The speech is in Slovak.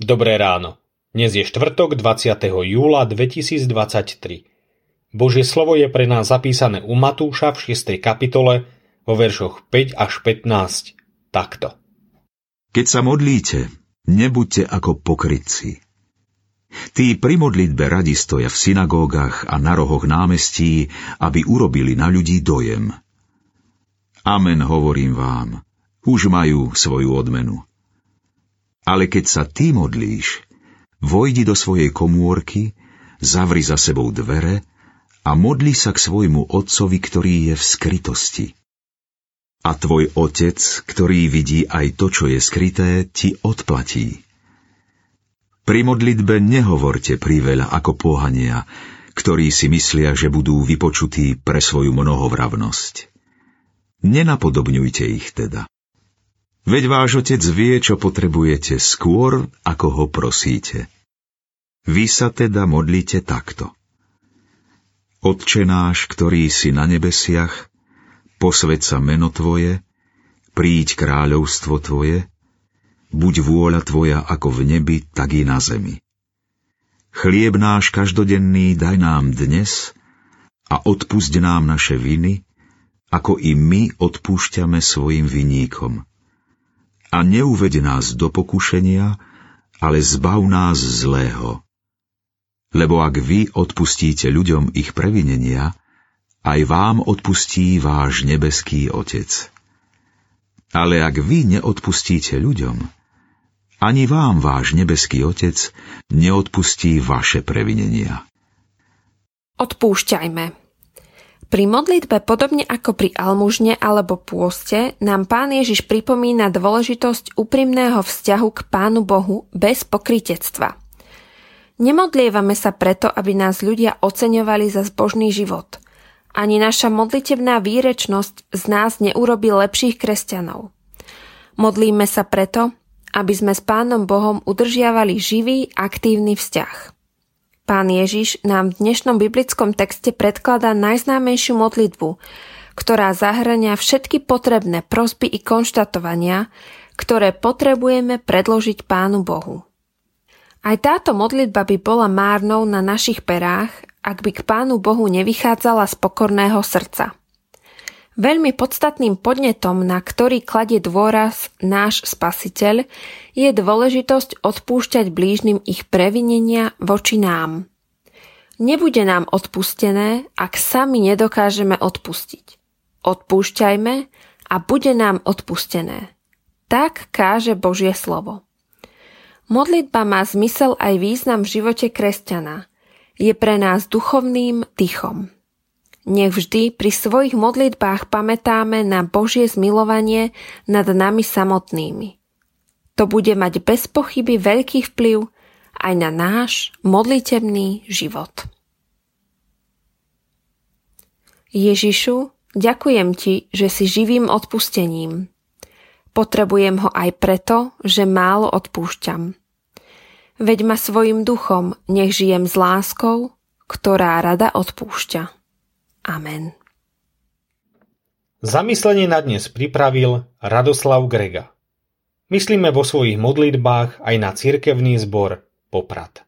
dobré ráno. Dnes je štvrtok 20. júla 2023. Božie slovo je pre nás zapísané u Matúša v 6. kapitole vo veršoch 5 až 15 takto. Keď sa modlíte, nebuďte ako pokrytci. Tí pri modlitbe radi stoja v synagógach a na rohoch námestí, aby urobili na ľudí dojem. Amen, hovorím vám, už majú svoju odmenu. Ale keď sa ty modlíš, vojdi do svojej komórky, zavri za sebou dvere a modli sa k svojmu otcovi, ktorý je v skrytosti. A tvoj otec, ktorý vidí aj to, čo je skryté, ti odplatí. Pri modlitbe nehovorte priveľa ako pohania, ktorí si myslia, že budú vypočutí pre svoju mnohovravnosť. Nenapodobňujte ich teda. Veď váš otec vie, čo potrebujete skôr, ako ho prosíte. Vy sa teda modlite takto. Otče náš, ktorý si na nebesiach, posved sa meno Tvoje, príď kráľovstvo Tvoje, buď vôľa Tvoja ako v nebi, tak i na zemi. Chlieb náš každodenný daj nám dnes a odpusť nám naše viny, ako i my odpúšťame svojim viníkom. A neuved nás do pokušenia, ale zbav nás zlého. Lebo ak vy odpustíte ľuďom ich previnenia, aj vám odpustí váš nebeský Otec. Ale ak vy neodpustíte ľuďom, ani vám váš nebeský Otec neodpustí vaše previnenia. Odpúšťajme. Pri modlitbe podobne ako pri almužne alebo pôste nám Pán Ježiš pripomína dôležitosť úprimného vzťahu k Pánu Bohu bez pokritectva. Nemodlievame sa preto, aby nás ľudia oceňovali za zbožný život. Ani naša modlitebná výrečnosť z nás neurobi lepších kresťanov. Modlíme sa preto, aby sme s Pánom Bohom udržiavali živý, aktívny vzťah. Pán Ježiš nám v dnešnom biblickom texte predkladá najznámejšiu modlitbu, ktorá zahrania všetky potrebné prosby i konštatovania, ktoré potrebujeme predložiť Pánu Bohu. Aj táto modlitba by bola márnou na našich perách, ak by k Pánu Bohu nevychádzala z pokorného srdca. Veľmi podstatným podnetom, na ktorý kladie dôraz náš spasiteľ, je dôležitosť odpúšťať blížnym ich previnenia voči nám. Nebude nám odpustené, ak sami nedokážeme odpustiť. Odpúšťajme a bude nám odpustené. Tak káže Božie slovo. Modlitba má zmysel aj význam v živote kresťana. Je pre nás duchovným dychom. Nech vždy pri svojich modlitbách pamätáme na Božie zmilovanie nad nami samotnými. To bude mať bez pochyby veľký vplyv aj na náš modlitebný život. Ježišu, ďakujem Ti, že si živým odpustením. Potrebujem ho aj preto, že málo odpúšťam. Veď ma svojim duchom, nech žijem s láskou, ktorá rada odpúšťa. Amen. Zamyslenie na dnes pripravil Radoslav Grega. Myslíme vo svojich modlitbách aj na cirkevný zbor Poprad.